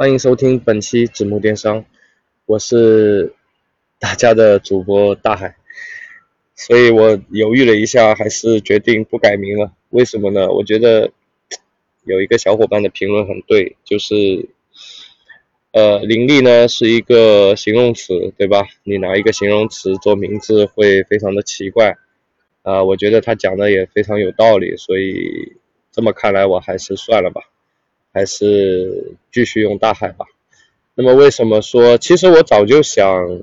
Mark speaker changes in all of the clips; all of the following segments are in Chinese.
Speaker 1: 欢迎收听本期子木电商，我是大家的主播大海，所以我犹豫了一下，还是决定不改名了。为什么呢？我觉得有一个小伙伴的评论很对，就是呃，伶俐呢是一个形容词，对吧？你拿一个形容词做名字会非常的奇怪。啊，我觉得他讲的也非常有道理，所以这么看来，我还是算了吧，还是继续用大海吧。那么为什么说，其实我早就想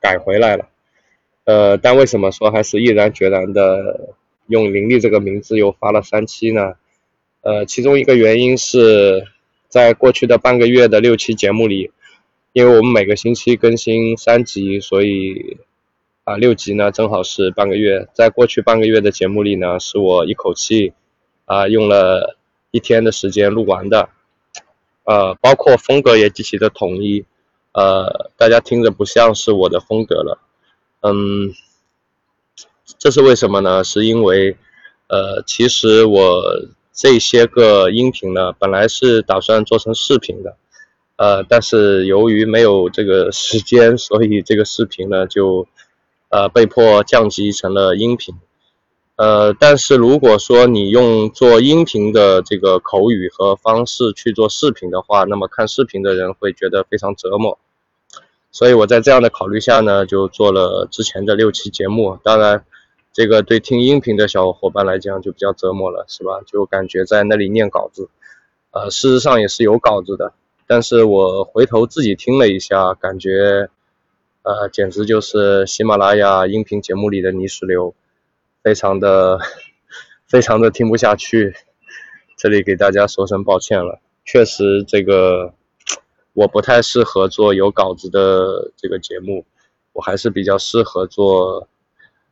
Speaker 1: 改回来了，呃，但为什么说还是毅然决然的用林立这个名字又发了三期呢？呃，其中一个原因是在过去的半个月的六期节目里，因为我们每个星期更新三集，所以。啊，六集呢，正好是半个月。在过去半个月的节目里呢，是我一口气啊用了一天的时间录完的。呃，包括风格也极其的统一，呃，大家听着不像是我的风格了。嗯，这是为什么呢？是因为呃，其实我这些个音频呢，本来是打算做成视频的，呃，但是由于没有这个时间，所以这个视频呢就。呃，被迫降级成了音频。呃，但是如果说你用做音频的这个口语和方式去做视频的话，那么看视频的人会觉得非常折磨。所以我在这样的考虑下呢，就做了之前的六期节目。当然，这个对听音频的小伙伴来讲就比较折磨了，是吧？就感觉在那里念稿子。呃，事实上也是有稿子的，但是我回头自己听了一下，感觉。呃，简直就是喜马拉雅音频节目里的泥石流，非常的、非常的听不下去。这里给大家说声抱歉了，确实这个我不太适合做有稿子的这个节目，我还是比较适合做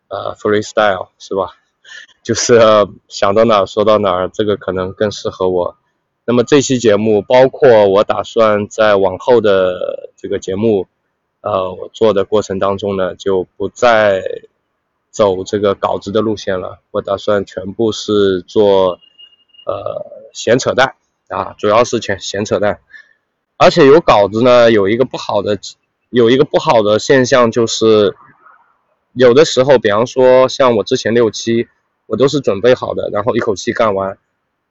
Speaker 1: 呃 freestyle，是吧？就是想到哪儿说到哪儿，这个可能更适合我。那么这期节目，包括我打算在往后的这个节目。呃，我做的过程当中呢，就不再走这个稿子的路线了。我打算全部是做呃闲扯淡啊，主要是闲闲扯淡。而且有稿子呢，有一个不好的，有一个不好的现象就是，有的时候，比方说像我之前六期，我都是准备好的，然后一口气干完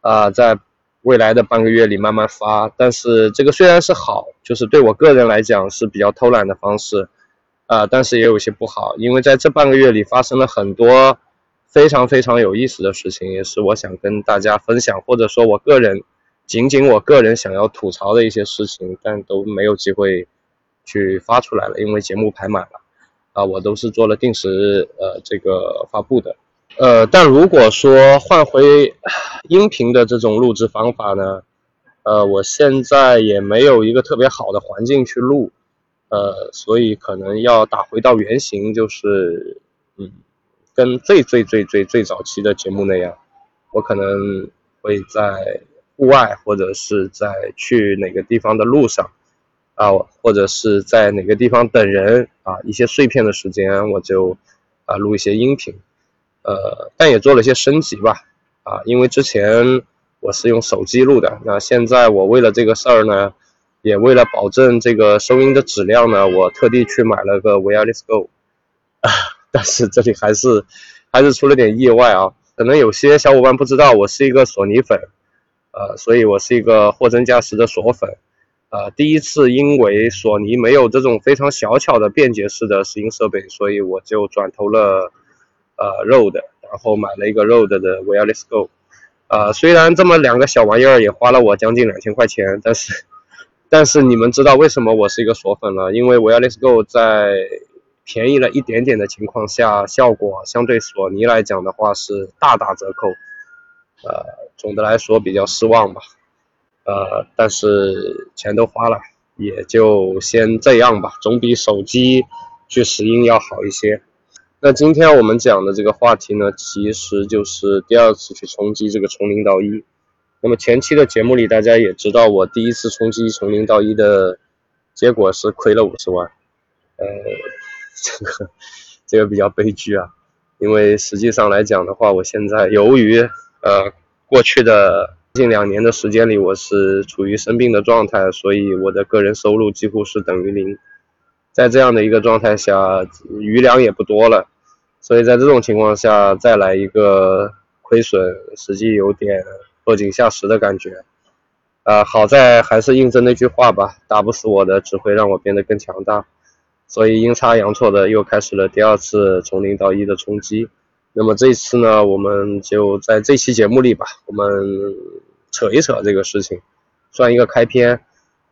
Speaker 1: 啊，在。未来的半个月里慢慢发，但是这个虽然是好，就是对我个人来讲是比较偷懒的方式，啊，但是也有些不好，因为在这半个月里发生了很多非常非常有意思的事情，也是我想跟大家分享，或者说我个人仅仅我个人想要吐槽的一些事情，但都没有机会去发出来了，因为节目排满了，啊，我都是做了定时呃这个发布的。呃，但如果说换回音频的这种录制方法呢，呃，我现在也没有一个特别好的环境去录，呃，所以可能要打回到原形，就是，嗯，跟最最最最最早期的节目那样，我可能会在户外或者是在去哪个地方的路上，啊，或者是在哪个地方等人啊，一些碎片的时间，我就啊录一些音频。呃，但也做了一些升级吧，啊，因为之前我是用手机录的，那现在我为了这个事儿呢，也为了保证这个收音的质量呢，我特地去买了个 Wireless Go，啊，但是这里还是还是出了点意外啊，可能有些小伙伴不知道，我是一个索尼粉，呃，所以我是一个货真价实的索粉，呃，第一次因为索尼没有这种非常小巧的便捷式的拾音设备，所以我就转投了。呃 r o d 然后买了一个 r o d 的 Wireless Go，呃，虽然这么两个小玩意儿也花了我将近两千块钱，但是，但是你们知道为什么我是一个锁粉了？因为 Wireless Go 在便宜了一点点的情况下，效果相对索尼来讲的话是大打折扣，呃，总的来说比较失望吧，呃，但是钱都花了，也就先这样吧，总比手机去拾音要好一些。那今天我们讲的这个话题呢，其实就是第二次去冲击这个从零到一。那么前期的节目里，大家也知道，我第一次冲击从零到一的结果是亏了五十万。呃，这个这个比较悲剧啊，因为实际上来讲的话，我现在由于呃过去的近两年的时间里，我是处于生病的状态，所以我的个人收入几乎是等于零。在这样的一个状态下，余粮也不多了，所以在这种情况下再来一个亏损，实际有点落井下石的感觉。啊，好在还是印证那句话吧，打不死我的只会让我变得更强大。所以阴差阳错的又开始了第二次从零到一的冲击。那么这次呢，我们就在这期节目里吧，我们扯一扯这个事情，算一个开篇。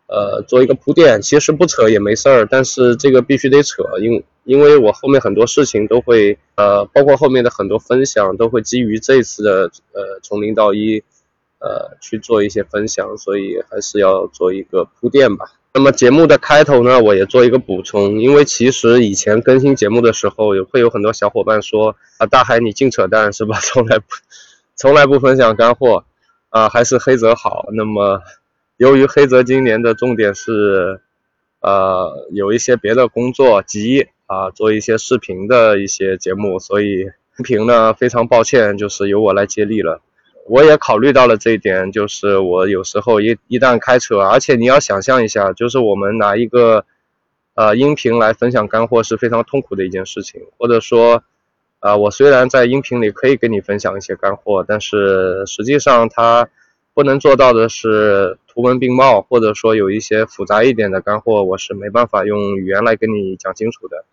Speaker 1: 呃，做一个铺垫，其实不扯也没事儿，但是这个必须得扯，因因为我后面很多事情都会，呃，包括后面的很多分享都会基于这次的呃从零到一，呃去做一些分享，所以还是要做一个铺垫吧。那么节目的开头呢，我也做一个补充，因为其实以前更新节目的时候，也会有很多小伙伴说啊，大海你净扯淡是吧？从来不从来不分享干货，啊，还是黑泽好。那么。由于黑泽今年的重点是，呃，有一些别的工作及啊做一些视频的一些节目，所以音频呢非常抱歉，就是由我来接力了。我也考虑到了这一点，就是我有时候一一旦开车，而且你要想象一下，就是我们拿一个呃音频来分享干货是非常痛苦的一件事情，或者说，啊我虽然在音频里可以跟你分享一些干货，但是实际上它。不能做到的是图文并茂，或者说有一些复杂一点的干货，我是没办法用语言来跟你讲清楚的。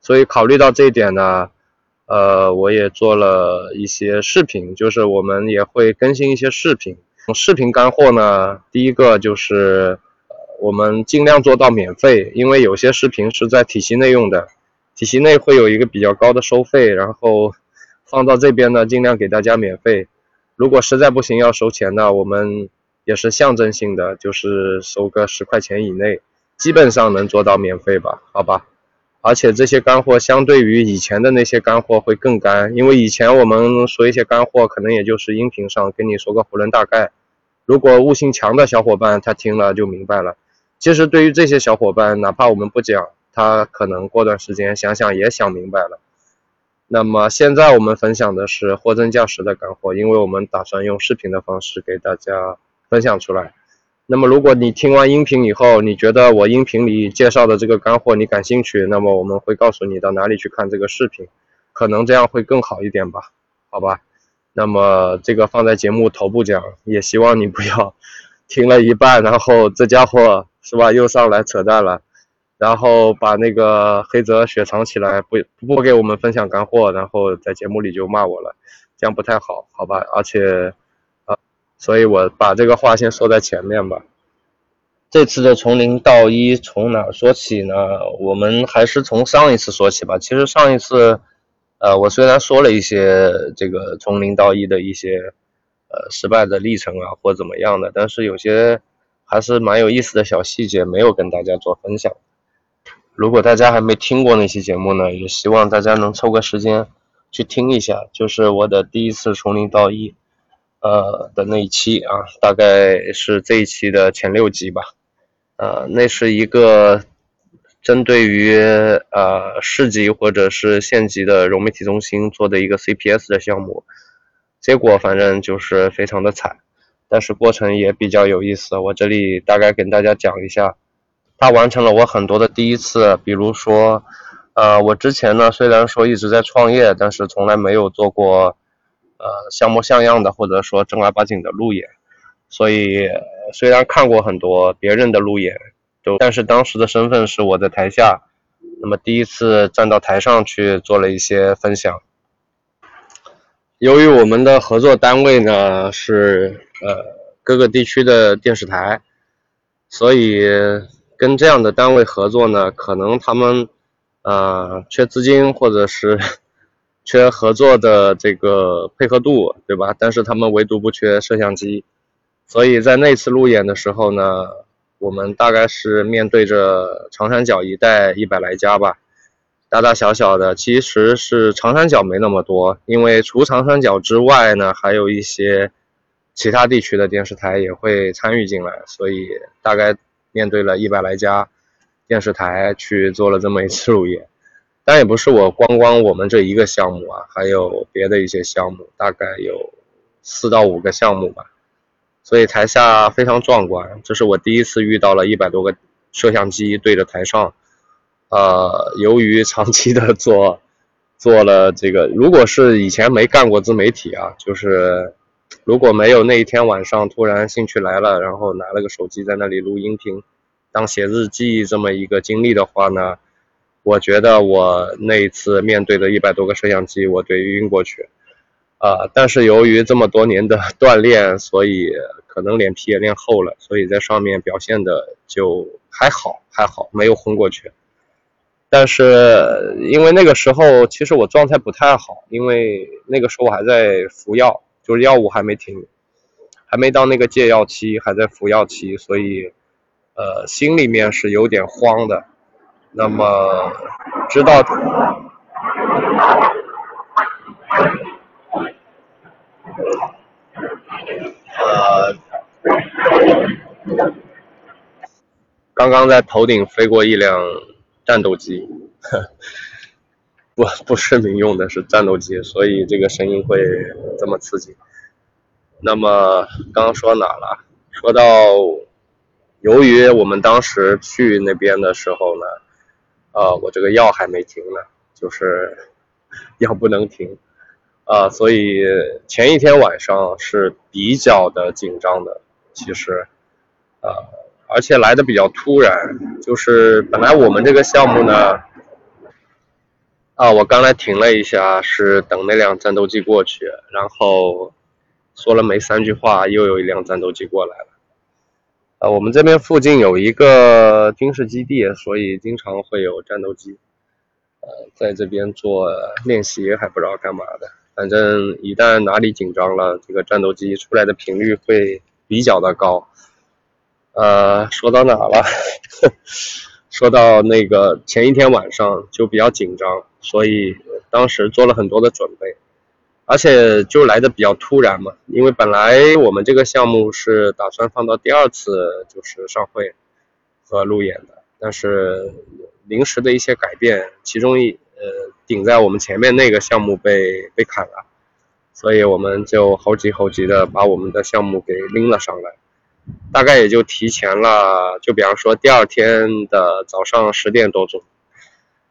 Speaker 1: 所以考虑到这一点呢，呃，我也做了一些视频，就是我们也会更新一些视频。视频干货呢，第一个就是我们尽量做到免费，因为有些视频是在体系内用的，体系内会有一个比较高的收费，然后放到这边呢，尽量给大家免费。如果实在不行要收钱的，我们也是象征性的，就是收个十块钱以内，基本上能做到免费吧？好吧。而且这些干货相对于以前的那些干货会更干，因为以前我们说一些干货，可能也就是音频上跟你说个囫囵大概。如果悟性强的小伙伴他听了就明白了。其实对于这些小伙伴，哪怕我们不讲，他可能过段时间想想也想明白了。那么现在我们分享的是货真价实的干货，因为我们打算用视频的方式给大家分享出来。那么如果你听完音频以后，你觉得我音频里介绍的这个干货你感兴趣，那么我们会告诉你到哪里去看这个视频，可能这样会更好一点吧？好吧？那么这个放在节目头部讲，也希望你不要 听了一半，然后这家伙是吧又上来扯淡了。然后把那个黑泽雪藏起来，不不给我们分享干货，然后在节目里就骂我了，这样不太好，好吧？而且，所以我把这个话先说在前面吧。这次的从零到一从哪说起呢？我们还是从上一次说起吧。其实上一次，呃，我虽然说了一些这个从零到一的一些呃失败的历程啊，或怎么样的，但是有些还是蛮有意思的小细节没有跟大家做分享。如果大家还没听过那期节目呢，也希望大家能抽个时间去听一下，就是我的第一次从零到一，呃的那一期啊，大概是这一期的前六集吧，呃，那是一个针对于呃市级或者是县级的融媒体中心做的一个 CPS 的项目，结果反正就是非常的惨，但是过程也比较有意思，我这里大概跟大家讲一下。它完成了我很多的第一次，比如说，呃，我之前呢虽然说一直在创业，但是从来没有做过，呃，像模像样的或者说正儿八经的路演，所以虽然看过很多别人的路演，都，但是当时的身份是我在台下，那么第一次站到台上去做了一些分享。由于我们的合作单位呢是呃各个地区的电视台，所以。跟这样的单位合作呢，可能他们，呃，缺资金或者是缺合作的这个配合度，对吧？但是他们唯独不缺摄像机，所以在那次路演的时候呢，我们大概是面对着长三角一带一百来家吧，大大小小的，其实是长三角没那么多，因为除长三角之外呢，还有一些其他地区的电视台也会参与进来，所以大概。面对了一百来家电视台去做了这么一次路演，但也不是我光光我们这一个项目啊，还有别的一些项目，大概有四到五个项目吧。所以台下非常壮观。这是我第一次遇到了一百多个摄像机对着台上。呃，由于长期的做做了这个，如果是以前没干过自媒体啊，就是如果没有那一天晚上突然兴趣来了，然后拿了个手机在那里录音频，当写日记这么一个经历的话呢，我觉得我那一次面对的一百多个摄像机，我得晕过去。啊，但是由于这么多年的锻炼，所以可能脸皮也练厚了，所以在上面表现的就还好，还好，没有昏过去。但是因为那个时候其实我状态不太好，因为那个时候我还在服药，就是药物还没停，还没到那个戒药期，还在服药期，所以呃心里面是有点慌的。那么知道。刚刚在头顶飞过一辆战斗机，不不是民用的，是战斗机，所以这个声音会这么刺激。那么刚刚说哪了？说到，由于我们当时去那边的时候呢，呃，我这个药还没停呢，就是药不能停。啊，所以前一天晚上是比较的紧张的，其实，呃，而且来的比较突然，就是本来我们这个项目呢，啊，我刚才停了一下，是等那辆战斗机过去，然后说了没三句话，又有一辆战斗机过来了。啊，我们这边附近有一个军事基地，所以经常会有战斗机，呃，在这边做练习，还不知道干嘛的。反正一旦哪里紧张了，这个战斗机出来的频率会比较的高。呃，说到哪了？说到那个前一天晚上就比较紧张，所以当时做了很多的准备，而且就来的比较突然嘛。因为本来我们这个项目是打算放到第二次就是上会和路演的，但是临时的一些改变，其中一。呃，顶在我们前面那个项目被被砍了，所以我们就猴急猴急的把我们的项目给拎了上来，大概也就提前了，就比方说第二天的早上十点多钟，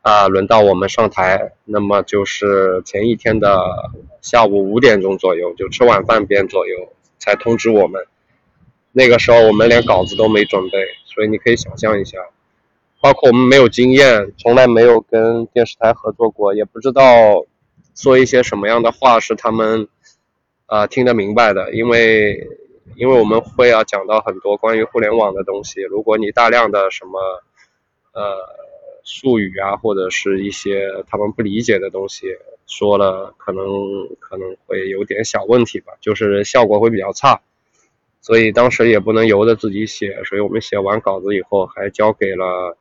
Speaker 1: 啊，轮到我们上台，那么就是前一天的下午五点钟左右，就吃晚饭边左右才通知我们，那个时候我们连稿子都没准备，所以你可以想象一下。包括我们没有经验，从来没有跟电视台合作过，也不知道说一些什么样的话是他们啊听得明白的。因为因为我们会要讲到很多关于互联网的东西，如果你大量的什么呃术语啊，或者是一些他们不理解的东西说了，可能可能会有点小问题吧，就是效果会比较差。所以当时也不能由着自己写，所以我们写完稿子以后还交给了。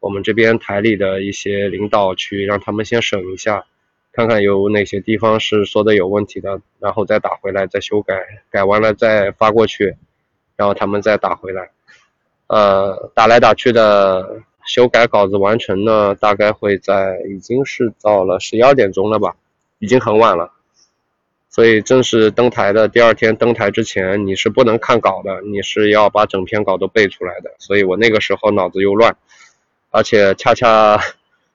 Speaker 1: 我们这边台里的一些领导去让他们先审一下，看看有哪些地方是说的有问题的，然后再打回来再修改，改完了再发过去，然后他们再打回来。呃，打来打去的修改稿子完成呢，大概会在已经是到了十一二点钟了吧，已经很晚了。所以正式登台的第二天登台之前，你是不能看稿的，你是要把整篇稿都背出来的。所以我那个时候脑子又乱。而且恰恰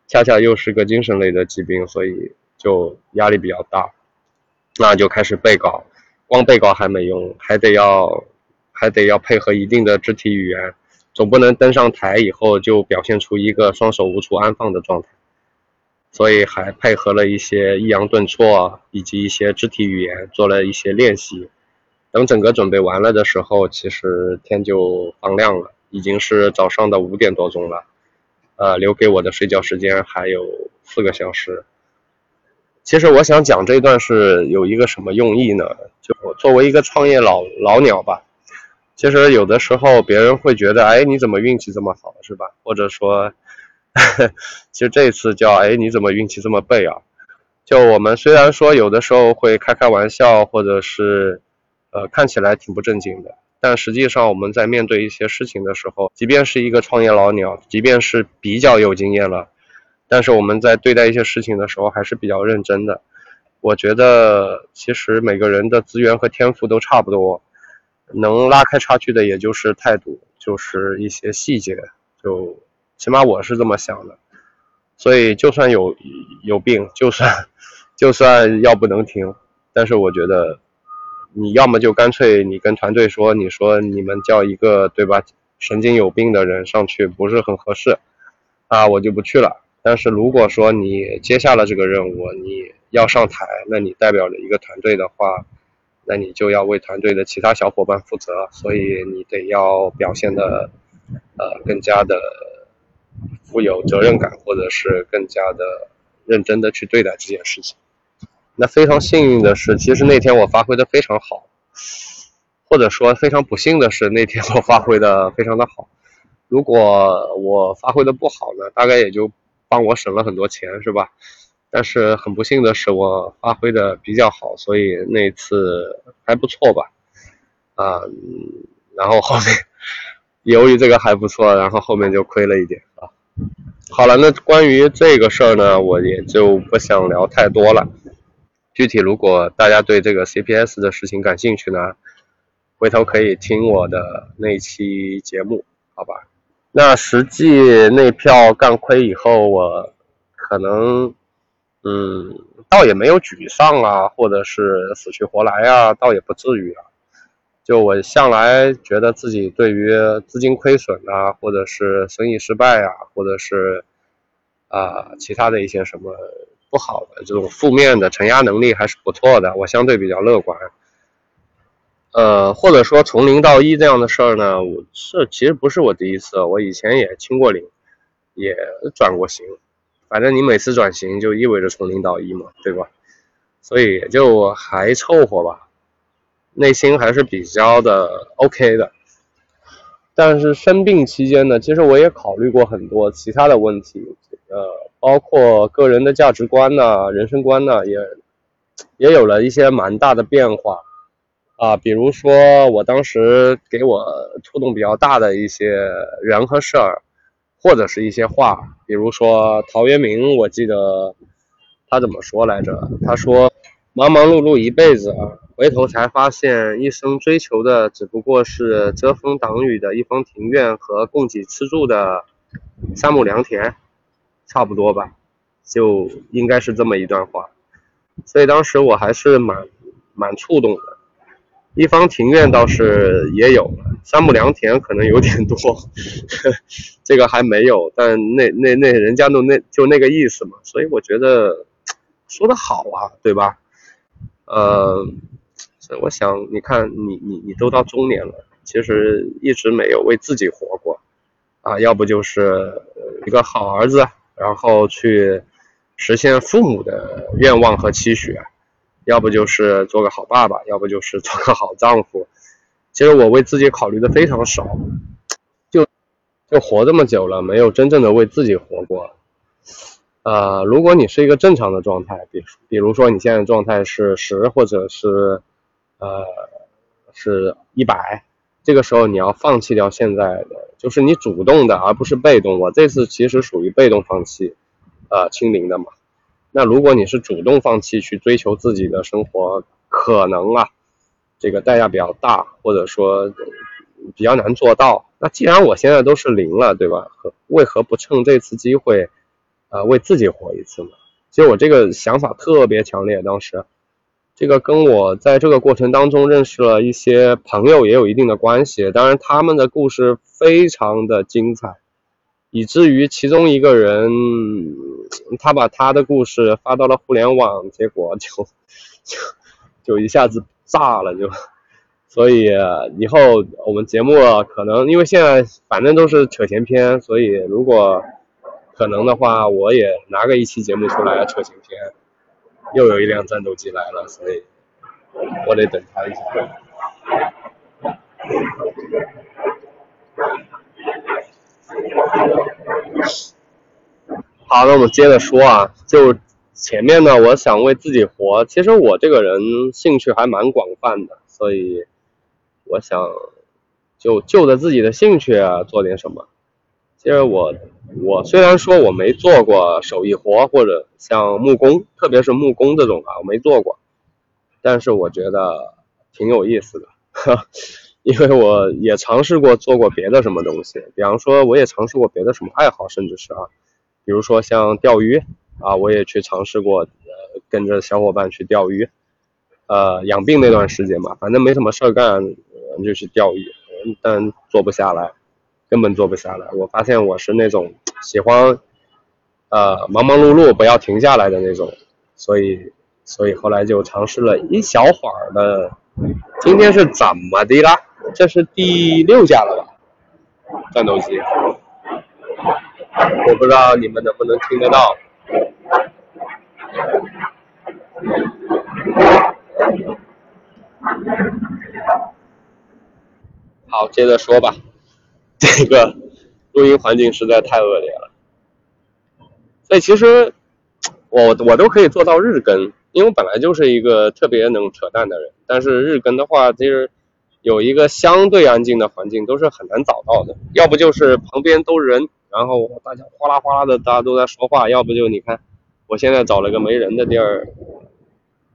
Speaker 1: 恰恰又是个精神类的疾病，所以就压力比较大，那就开始背稿，光背稿还没用，还得要还得要配合一定的肢体语言，总不能登上台以后就表现出一个双手无处安放的状态，所以还配合了一些抑扬顿挫以及一些肢体语言做了一些练习。等整个准备完了的时候，其实天就放亮了，已经是早上的五点多钟了。呃，留给我的睡觉时间还有四个小时。其实我想讲这段是有一个什么用意呢？就作为一个创业老老鸟吧，其实有的时候别人会觉得，哎，你怎么运气这么好，是吧？或者说，其实这次叫，哎，你怎么运气这么背啊？就我们虽然说有的时候会开开玩笑，或者是，呃，看起来挺不正经的。但实际上，我们在面对一些事情的时候，即便是一个创业老鸟，即便是比较有经验了，但是我们在对待一些事情的时候还是比较认真的。我觉得，其实每个人的资源和天赋都差不多，能拉开差距的也就是态度，就是一些细节，就起码我是这么想的。所以就算有有病，就算 就算药不能停，但是我觉得你要么就干脆你跟团队说，你说你们叫一个对吧神经有病的人上去不是很合适啊，我就不去了。但是如果说你接下了这个任务，你要上台，那你代表着一个团队的话，那你就要为团队的其他小伙伴负责，所以你得要表现的呃更加的富有责任感，或者是更加的认真的去对待这件事情。那非常幸运的是，其实那天我发挥的非常好，或者说非常不幸的是，那天我发挥的非常的好。如果我发挥的不好呢，大概也就。帮我省了很多钱，是吧？但是很不幸的是，我发挥的比较好，所以那次还不错吧？啊，然后后面由于这个还不错，然后后面就亏了一点啊。好了，那关于这个事儿呢，我也就不想聊太多了。具体如果大家对这个 CPS 的事情感兴趣呢，回头可以听我的那期节目，好吧？那实际那票干亏以后，我可能，嗯，倒也没有沮丧啊，或者是死去活来啊，倒也不至于啊。就我向来觉得自己对于资金亏损啊，或者是生意失败啊，或者是啊其他的一些什么不好的这种负面的承压能力还是不错的，我相对比较乐观。呃，或者说从零到一这样的事儿呢，我是其实不是我第一次，我以前也清过零，也转过型，反正你每次转型就意味着从零到一嘛，对吧？所以就还凑合吧，内心还是比较的 OK 的。但是生病期间呢，其实我也考虑过很多其他的问题，呃，包括个人的价值观呐、人生观呐，也也有了一些蛮大的变化。啊，比如说我当时给我触动比较大的一些人和事儿，或者是一些话，比如说陶渊明，我记得他怎么说来着？他说：“忙忙碌碌一辈子啊，回头才发现，一生追求的只不过是遮风挡雨的一方庭院和供给吃住的三亩良田，差不多吧，就应该是这么一段话。所以当时我还是蛮蛮触动的。”一方庭院倒是也有了，三亩良田可能有点多，这个还没有，但那那那人家都那就那个意思嘛，所以我觉得说的好啊，对吧？呃，所以我想，你看你你你都到中年了，其实一直没有为自己活过啊，要不就是一个好儿子，然后去实现父母的愿望和期许。要不就是做个好爸爸，要不就是做个好丈夫。其实我为自己考虑的非常少，就就活这么久了，没有真正的为自己活过。呃，如果你是一个正常的状态，比比如说你现在状态是十，或者是呃是一百，这个时候你要放弃掉现在的，就是你主动的，而不是被动。我这次其实属于被动放弃，呃，清零的嘛。那如果你是主动放弃去追求自己的生活，可能啊，这个代价比较大，或者说比较难做到。那既然我现在都是零了，对吧？何为何不趁这次机会，呃，为自己活一次呢？其实我这个想法特别强烈，当时，这个跟我在这个过程当中认识了一些朋友也有一定的关系。当然，他们的故事非常的精彩。以至于其中一个人，他把他的故事发到了互联网，结果就就就一下子炸了，就所以以后我们节目可能因为现在反正都是扯闲篇，所以如果可能的话，我也拿个一期节目出来扯闲篇。又有一辆战斗机来了，所以我得等他一下。好，那我们接着说啊，就前面呢，我想为自己活。其实我这个人兴趣还蛮广泛的，所以我想就就着自己的兴趣啊做点什么。其实我我虽然说我没做过手艺活或者像木工，特别是木工这种啊，我没做过，但是我觉得挺有意思的。因为我也尝试过做过别的什么东西，比方说我也尝试过别的什么爱好，甚至是啊，比如说像钓鱼啊，我也去尝试过，呃，跟着小伙伴去钓鱼，呃，养病那段时间嘛，反正没什么事儿干，就去钓鱼，但做不下来，根本做不下来。我发现我是那种喜欢，呃，忙忙碌碌不要停下来的那种，所以，所以后来就尝试了一小会儿的。今天是怎么的啦？这是第六架了吧？战斗机，我不知道你们能不能听得到。好，接着说吧。这个录音环境实在太恶劣了，所以其实我我都可以做到日更，因为我本来就是一个特别能扯淡的人。但是日更的话，其实。有一个相对安静的环境都是很难找到的，要不就是旁边都人，然后大家哗啦哗啦的，大家都在说话；要不就你看，我现在找了个没人的地儿，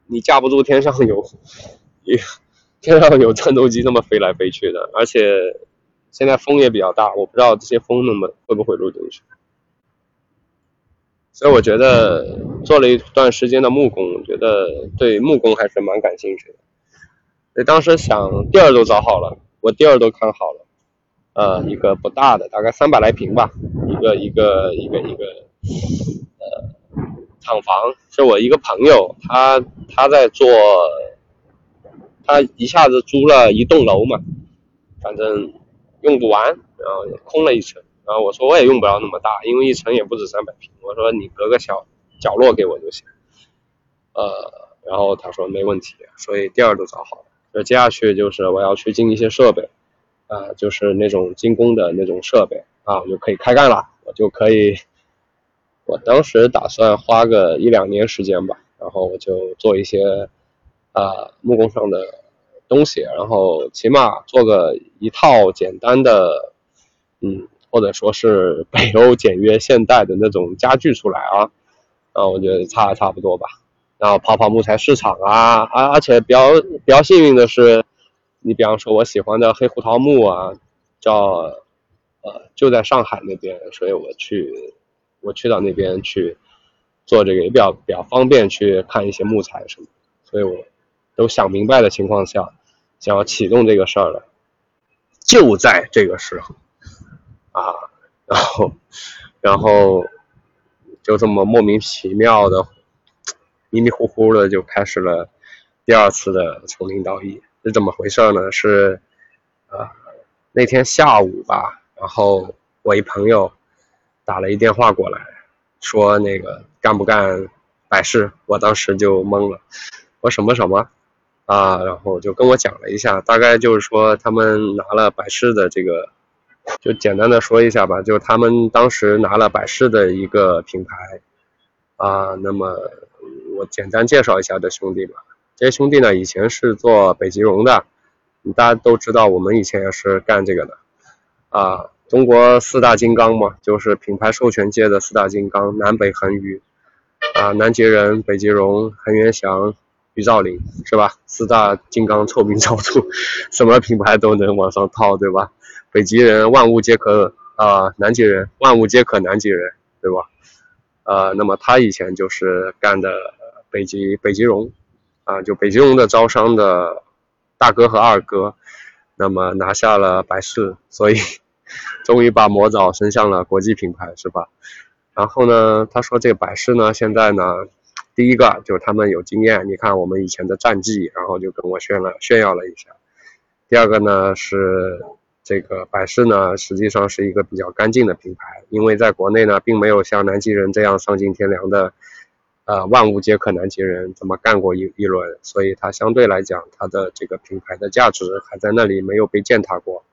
Speaker 1: 你架不住天上有，天上有战斗机这么飞来飞去的，而且现在风也比较大，我不知道这些风那么会不会录进去。所以我觉得做了一段时间的木工，觉得对木工还是蛮感兴趣的。当时想地儿都找好了，我地儿都看好了，呃，一个不大的，大概三百来平吧，一个一个一个一个，呃，厂房是我一个朋友，他他在做，他一下子租了一栋楼嘛，反正用不完，然后空了一层，然后我说我也用不了那么大，因为一层也不止三百平，我说你隔个小角落给我就行，呃，然后他说没问题，所以地儿都找好了。那接下去就是我要去进一些设备，啊，就是那种精工的那种设备啊，我就可以开干了。我就可以，我当时打算花个一两年时间吧，然后我就做一些啊木工上的东西，然后起码做个一套简单的，嗯，或者说是北欧简约现代的那种家具出来啊，啊，我觉得差差不多吧。然后跑跑木材市场啊，而而且比较比较幸运的是，你比方说我喜欢的黑胡桃木啊，叫呃就在上海那边，所以我去我去到那边去做这个也比较比较方便去看一些木材什么，所以我都想明白的情况下，想要启动这个事儿了，就在这个时候啊，然后然后就这么莫名其妙的。迷迷糊糊的就开始了第二次的从零到一，是怎么回事呢？是啊，那天下午吧，然后我一朋友打了一电话过来，说那个干不干百事，我当时就懵了，我什么什么啊？然后就跟我讲了一下，大概就是说他们拿了百事的这个，就简单的说一下吧，就他们当时拿了百事的一个品牌啊，那么。我简单介绍一下这兄弟吧。这些兄弟呢，以前是做北极绒的，大家都知道，我们以前也是干这个的。啊，中国四大金刚嘛，就是品牌授权界的四大金刚，南北恒宇，啊，南极人、北极绒、恒源祥、余兆麟，是吧？四大金刚臭名昭著，什么品牌都能往上套，对吧？北极人万物皆可啊，南极人万物皆可南极人，对吧？呃，那么他以前就是干的。北极北极绒，啊，就北极绒的招商的大哥和二哥，那么拿下了百事，所以 终于把魔爪伸向了国际品牌，是吧？然后呢，他说这个百事呢，现在呢，第一个就是他们有经验，你看我们以前的战绩，然后就跟我炫了炫耀了一下。第二个呢是这个百事呢，实际上是一个比较干净的品牌，因为在国内呢，并没有像南极人这样丧尽天良的。呃，万物皆可南极人这么干过一一轮？所以它相对来讲，它的这个品牌的价值还在那里，没有被践踏过。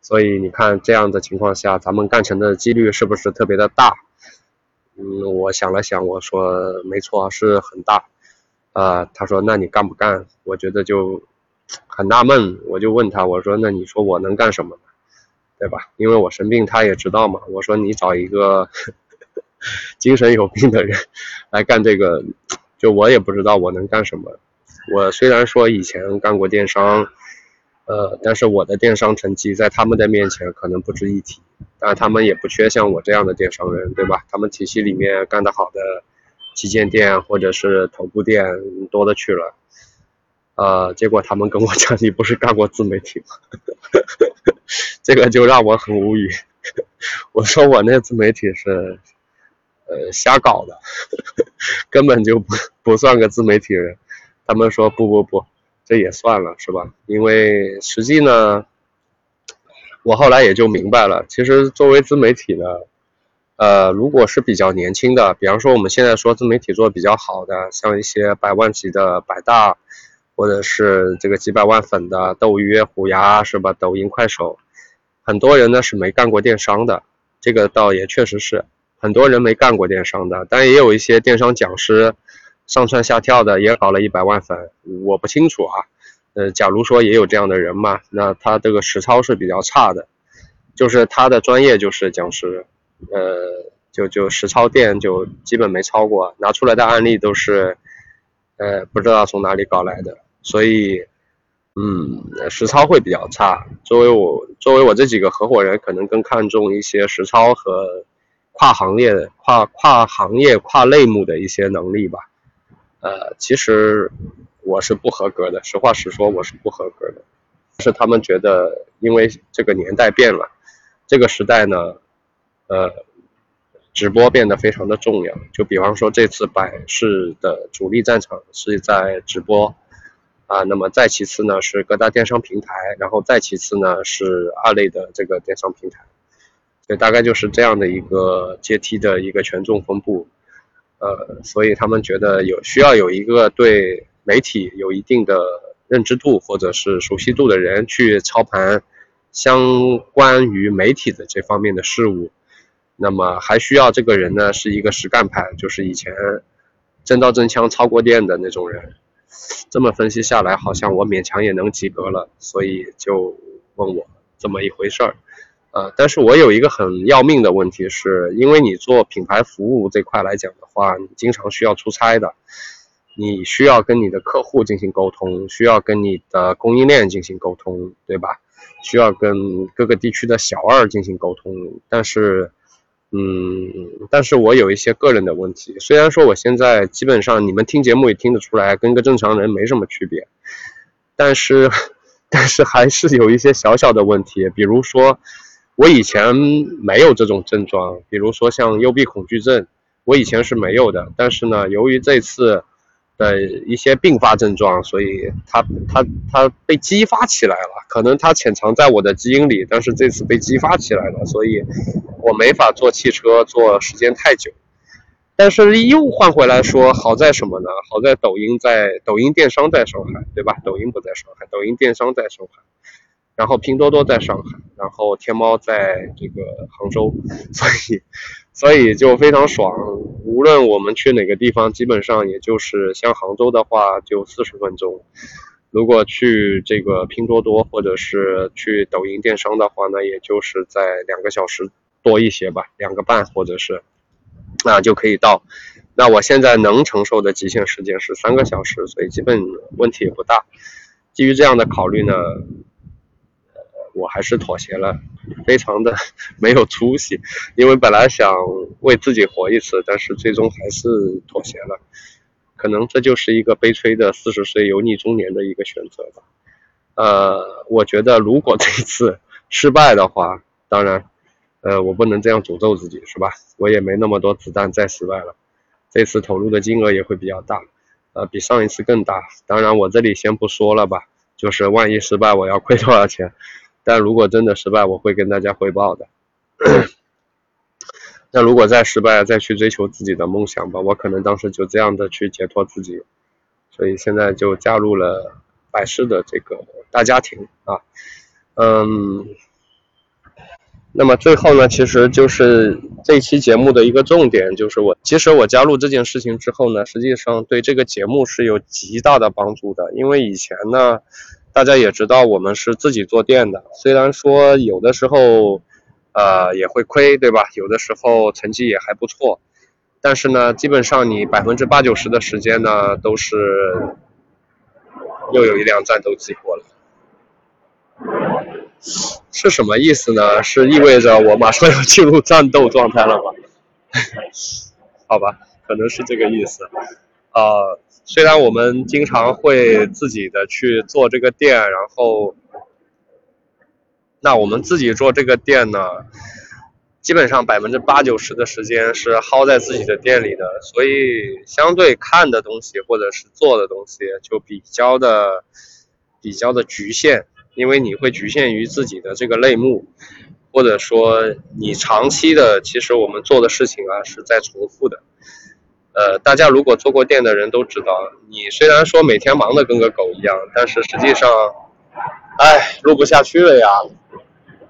Speaker 1: 所以你看这样的情况下，咱们干成的几率是不是特别的大？嗯，我想了想，我说没错，是很大。呃，他说那你干不干？我觉得就很纳闷，我就问他，我说那你说我能干什么？对吧？因为我生病，他也知道嘛。我说你找一个。精神有病的人来干这个，就我也不知道我能干什么。我虽然说以前干过电商，呃，但是我的电商成绩在他们的面前可能不值一提，但他们也不缺像我这样的电商人，对吧？他们体系里面干得好的旗舰店或者是头部店多的去了，呃，结果他们跟我讲，你不是干过自媒体吗？这个就让我很无语。我说我那自媒体是呃瞎搞的，根本就不不算个自媒体人。他们说不不不。这也算了是吧？因为实际呢，我后来也就明白了，其实作为自媒体呢，呃，如果是比较年轻的，比方说我们现在说自媒体做的比较好的，像一些百万级的百大，或者是这个几百万粉的斗鱼、虎牙是吧？抖音、快手，很多人呢是没干过电商的，这个倒也确实是很多人没干过电商的，但也有一些电商讲师。上蹿下跳的也搞了一百万粉，我不清楚啊。呃，假如说也有这样的人嘛，那他这个实操是比较差的，就是他的专业就是讲师，呃，就就实操店就基本没超过，拿出来的案例都是，呃，不知道从哪里搞来的，所以，嗯，实操会比较差。作为我作为我这几个合伙人，可能更看重一些实操和跨行业、跨跨行业、跨类目的一些能力吧。呃，其实我是不合格的，实话实说，我是不合格的。是他们觉得，因为这个年代变了，这个时代呢，呃，直播变得非常的重要。就比方说这次百事的主力战场是在直播，啊，那么再其次呢是各大电商平台，然后再其次呢是二类的这个电商平台，所以大概就是这样的一个阶梯的一个权重分布。呃，所以他们觉得有需要有一个对媒体有一定的认知度或者是熟悉度的人去操盘相关于媒体的这方面的事物，那么还需要这个人呢是一个实干派，就是以前真刀真枪操过电的那种人。这么分析下来，好像我勉强也能及格了，所以就问我这么一回事儿。呃，但是我有一个很要命的问题，是因为你做品牌服务这块来讲的话，你经常需要出差的，你需要跟你的客户进行沟通，需要跟你的供应链进行沟通，对吧？需要跟各个地区的小二进行沟通。但是，嗯，但是我有一些个人的问题，虽然说我现在基本上你们听节目也听得出来，跟个正常人没什么区别，但是，但是还是有一些小小的问题，比如说。我以前没有这种症状，比如说像幽闭恐惧症，我以前是没有的。但是呢，由于这次的一些并发症状，所以它它它被激发起来了。可能它潜藏在我的基因里，但是这次被激发起来了，所以我没法坐汽车坐时间太久。但是又换回来说，好在什么呢？好在抖音在抖音电商在上海，对吧？抖音不在上海，抖音电商在上海。然后拼多多在上海，然后天猫在这个杭州，所以，所以就非常爽。无论我们去哪个地方，基本上也就是像杭州的话就四十分钟，如果去这个拼多多或者是去抖音电商的话呢，也就是在两个小时多一些吧，两个半或者是，那就可以到。那我现在能承受的极限时间是三个小时，所以基本问题也不大。基于这样的考虑呢。我还是妥协了，非常的 没有出息，因为本来想为自己活一次，但是最终还是妥协了。可能这就是一个悲催的四十岁油腻中年的一个选择吧。呃，我觉得如果这次失败的话，当然，呃，我不能这样诅咒自己，是吧？我也没那么多子弹再失败了。这次投入的金额也会比较大，呃，比上一次更大。当然，我这里先不说了吧，就是万一失败，我要亏多少钱？但如果真的失败，我会跟大家汇报的。那如果再失败，再去追求自己的梦想吧。我可能当时就这样的去解脱自己，所以现在就加入了百事的这个大家庭啊。嗯，那么最后呢，其实就是这期节目的一个重点，就是我其实我加入这件事情之后呢，实际上对这个节目是有极大的帮助的，因为以前呢。大家也知道，我们是自己做店的，虽然说有的时候，呃，也会亏，对吧？有的时候成绩也还不错，但是呢，基本上你百分之八九十的时间呢，都是又有一辆战斗机过来。是什么意思呢？是意味着我马上要进入战斗状态了吗？好吧，可能是这个意思。呃，虽然我们经常会自己的去做这个店，然后，那我们自己做这个店呢，基本上百分之八九十的时间是耗在自己的店里的，所以相对看的东西或者是做的东西就比较的比较的局限，因为你会局限于自己的这个类目，或者说你长期的，其实我们做的事情啊是在重复的。呃，大家如果做过店的人都知道，你虽然说每天忙得跟个狗一样，但是实际上，哎，录不下去了呀，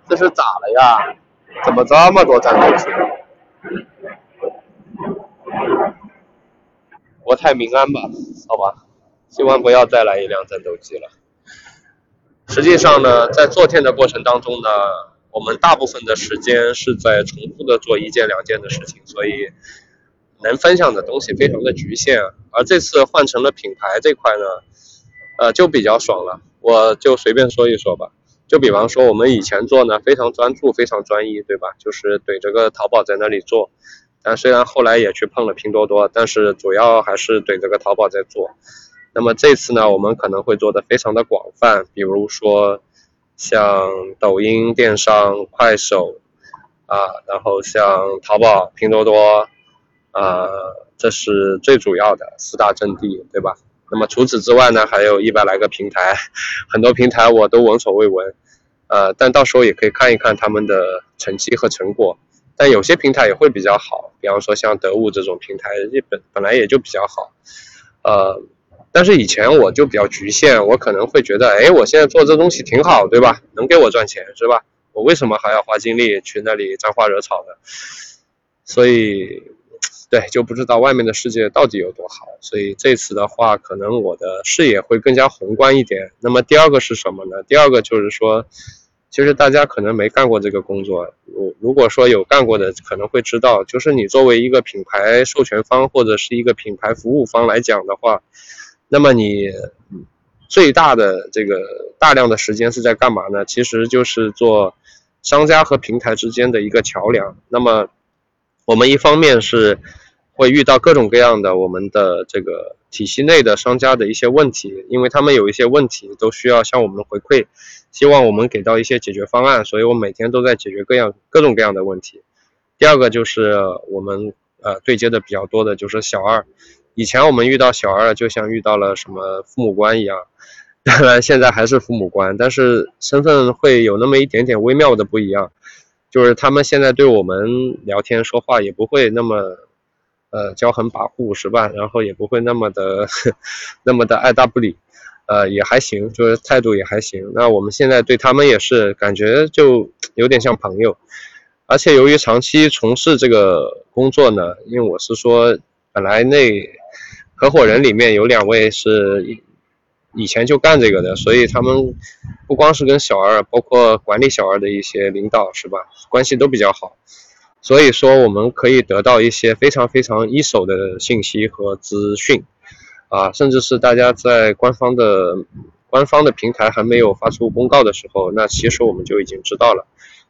Speaker 1: 这是咋了呀？怎么这么多战斗机？国泰民安吧，好吧，希望不要再来一辆战斗机了。实际上呢，在做店的过程当中呢，我们大部分的时间是在重复的做一件两件的事情，所以。能分享的东西非常的局限，而这次换成了品牌这块呢，呃，就比较爽了。我就随便说一说吧，就比方说我们以前做呢，非常专注，非常专一，对吧？就是怼着个淘宝在那里做，但虽然后来也去碰了拼多多，但是主要还是怼着个淘宝在做。那么这次呢，我们可能会做的非常的广泛，比如说像抖音电商、快手啊，然后像淘宝、拼多多。呃，这是最主要的四大阵地，对吧？那么除此之外呢，还有一百来个平台，很多平台我都闻所未闻，呃，但到时候也可以看一看他们的成绩和成果。但有些平台也会比较好，比方说像得物这种平台，日本本来也就比较好，呃，但是以前我就比较局限，我可能会觉得，哎，我现在做这东西挺好，对吧？能给我赚钱，是吧？我为什么还要花精力去那里沾花惹草呢？所以。对，就不知道外面的世界到底有多好，所以这次的话，可能我的视野会更加宏观一点。那么第二个是什么呢？第二个就是说，其实大家可能没干过这个工作，如如果说有干过的，可能会知道，就是你作为一个品牌授权方或者是一个品牌服务方来讲的话，那么你最大的这个大量的时间是在干嘛呢？其实就是做商家和平台之间的一个桥梁。那么我们一方面是会遇到各种各样的我们的这个体系内的商家的一些问题，因为他们有一些问题都需要向我们回馈，希望我们给到一些解决方案，所以我每天都在解决各样各种各样的问题。第二个就是我们呃对接的比较多的就是小二，以前我们遇到小二就像遇到了什么父母官一样，当然现在还是父母官，但是身份会有那么一点点微妙的不一样。就是他们现在对我们聊天说话也不会那么，呃，骄横跋扈是吧？然后也不会那么的，那么的爱答不理，呃，也还行，就是态度也还行。那我们现在对他们也是感觉就有点像朋友，而且由于长期从事这个工作呢，因为我是说，本来那合伙人里面有两位是。以前就干这个的，所以他们不光是跟小二，包括管理小二的一些领导，是吧？关系都比较好。所以说，我们可以得到一些非常非常一手的信息和资讯，啊，甚至是大家在官方的官方的平台还没有发出公告的时候，那其实我们就已经知道了。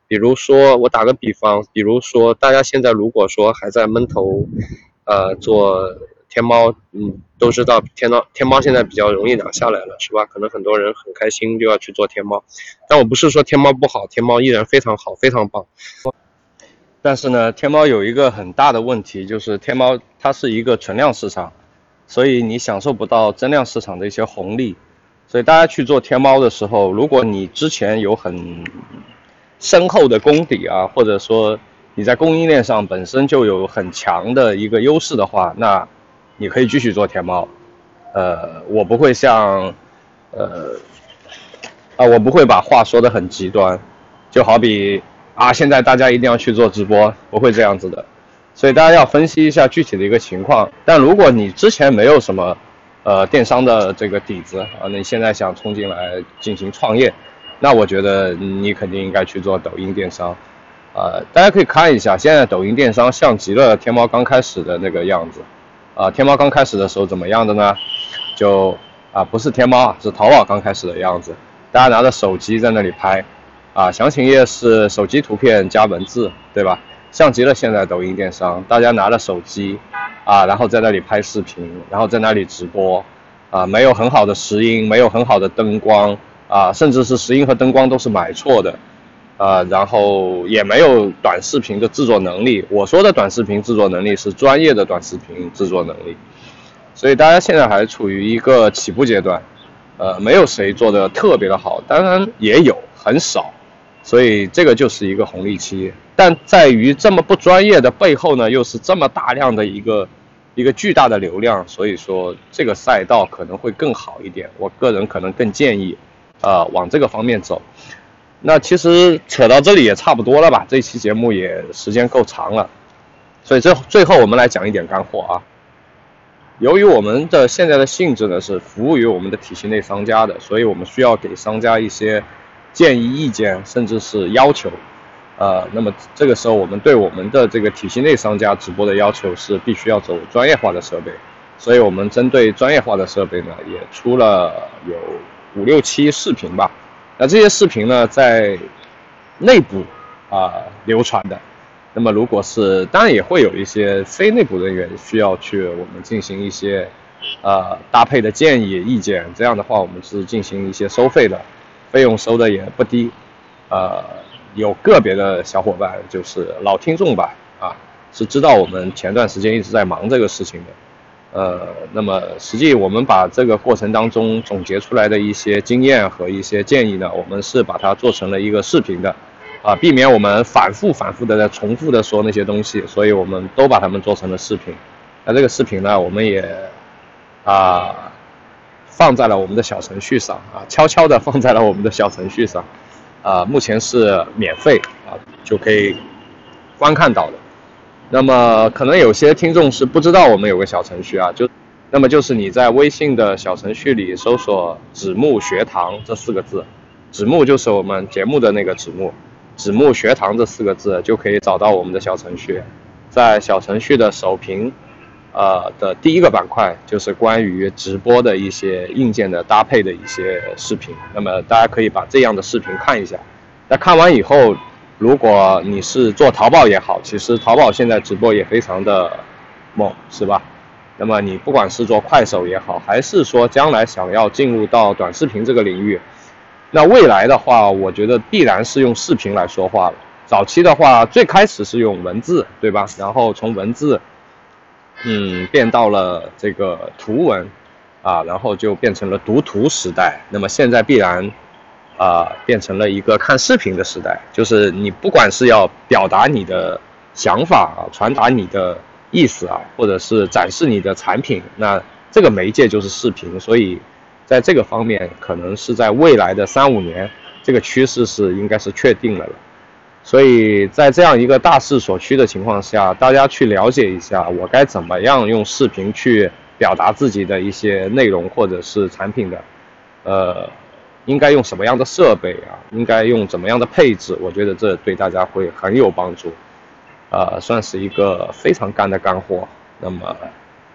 Speaker 1: 比如说，我打个比方，比如说大家现在如果说还在闷头，呃，做。天猫，嗯，都知道天猫，天猫现在比较容易拿下来了，是吧？可能很多人很开心就要去做天猫，但我不是说天猫不好，天猫依然非常好，非常棒。但是呢，天猫有一个很大的问题，就是天猫它是一个存量市场，所以你享受不到增量市场的一些红利。所以大家去做天猫的时候，如果你之前有很深厚的功底啊，或者说你在供应链上本身就有很强的一个优势的话，那你可以继续做天猫，呃，我不会像，呃，啊，我不会把话说的很极端，就好比啊，现在大家一定要去做直播，不会这样子的，所以大家要分析一下具体的一个情况。但如果你之前没有什么，呃，电商的这个底子啊，你现在想冲进来进行创业，那我觉得你肯定应该去做抖音电商，啊，大家可以看一下，现在抖音电商像极了天猫刚开始的那个样子。啊，天猫刚开始的时候怎么样的呢？就啊，不是天猫啊，是淘宝刚开始的样子。大家拿着手机在那里拍，啊，详情页是手机图片加文字，对吧？像极了现在抖音电商，大家拿着手机，啊，然后在那里拍视频，然后在那里直播，啊，没有很好的石英，没有很好的灯光，啊，甚至是石英和灯光都是买错的，啊，然后也没有短视频的制作能力。我说的短视频制作能力是专业的短视频制作能力，所以大家现在还处于一个起步阶段，呃，没有谁做的特别的好，当然也有很少。所以这个就是一个红利期，但在于这么不专业的背后呢，又是这么大量的一个一个巨大的流量，所以说这个赛道可能会更好一点。我个人可能更建议，呃，往这个方面走。那其实扯到这里也差不多了吧？这期节目也时间够长了，所以最最后我们来讲一点干货啊。由于我们的现在的性质呢是服务于我们的体系内商家的，所以我们需要给商家一些。建议、意见，甚至是要求，呃，那么这个时候，我们对我们的这个体系内商家直播的要求是必须要走专业化的设备，所以我们针对专业化的设备呢，也出了有五六期视频吧。那这些视频呢，在内部啊流传的。那么如果是，当然也会有一些非内部人员需要去我们进行一些呃搭配的建议、意见，这样的话，我们是进行一些收费的。费用收的也不低，呃，有个别的小伙伴就是老听众吧，啊，是知道我们前段时间一直在忙这个事情的，呃，那么实际我们把这个过程当中总结出来的一些经验和一些建议呢，我们是把它做成了一个视频的，啊，避免我们反复反复的在重复的说那些东西，所以我们都把它们做成了视频。那这个视频呢，我们也啊。放在了我们的小程序上啊，悄悄的放在了我们的小程序上，啊，目前是免费啊，就可以观看到的。那么可能有些听众是不知道我们有个小程序啊，就那么就是你在微信的小程序里搜索“子木学堂”这四个字，子木就是我们节目的那个子木，子木学堂这四个字就可以找到我们的小程序，在小程序的首屏。呃的第一个板块就是关于直播的一些硬件的搭配的一些视频，那么大家可以把这样的视频看一下。那看完以后，如果你是做淘宝也好，其实淘宝现在直播也非常的猛，是吧？那么你不管是做快手也好，还是说将来想要进入到短视频这个领域，那未来的话，我觉得必然是用视频来说话了。早期的话，最开始是用文字，对吧？然后从文字。嗯，变到了这个图文，啊，然后就变成了读图时代。那么现在必然，啊，变成了一个看视频的时代。就是你不管是要表达你的想法啊，传达你的意思啊，或者是展示你的产品，那这个媒介就是视频。所以，在这个方面，可能是在未来的三五年，这个趋势是应该是确定了了。所以在这样一个大势所趋的情况下，大家去了解一下，我该怎么样用视频去表达自己的一些内容或者是产品的，呃，应该用什么样的设备啊？应该用怎么样的配置？我觉得这对大家会很有帮助，呃，算是一个非常干的干货。那么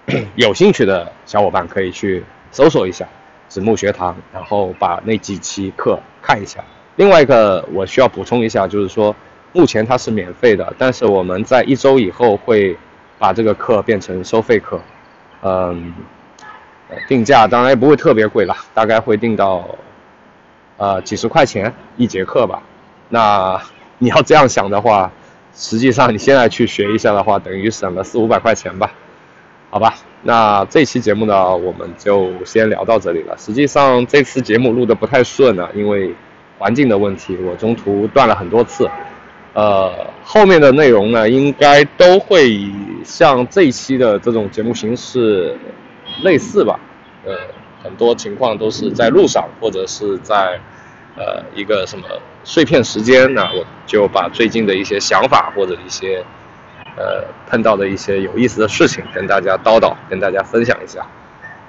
Speaker 1: 有兴趣的小伙伴可以去搜索一下子木学堂，然后把那几期课看一下。另外一个我需要补充一下，就是说，目前它是免费的，但是我们在一周以后会把这个课变成收费课，嗯，定价当然也不会特别贵了，大概会定到，呃几十块钱一节课吧。那 你要这样想的话，实际上你现在去学一下的话，等于省了四五百块钱吧，好吧？那这期节目呢，我们就先聊到这里了。实际上这次节目录的不太顺啊，因为。环境的问题，我中途断了很多次，呃，后面的内容呢，应该都会像这一期的这种节目形式类似吧，呃，很多情况都是在路上或者是在呃一个什么碎片时间呢，我就把最近的一些想法或者一些呃碰到的一些有意思的事情跟大家叨叨，跟大家分享一下。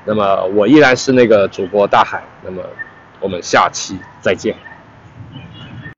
Speaker 1: 那么我依然是那个主播大海，那么我们下期再见。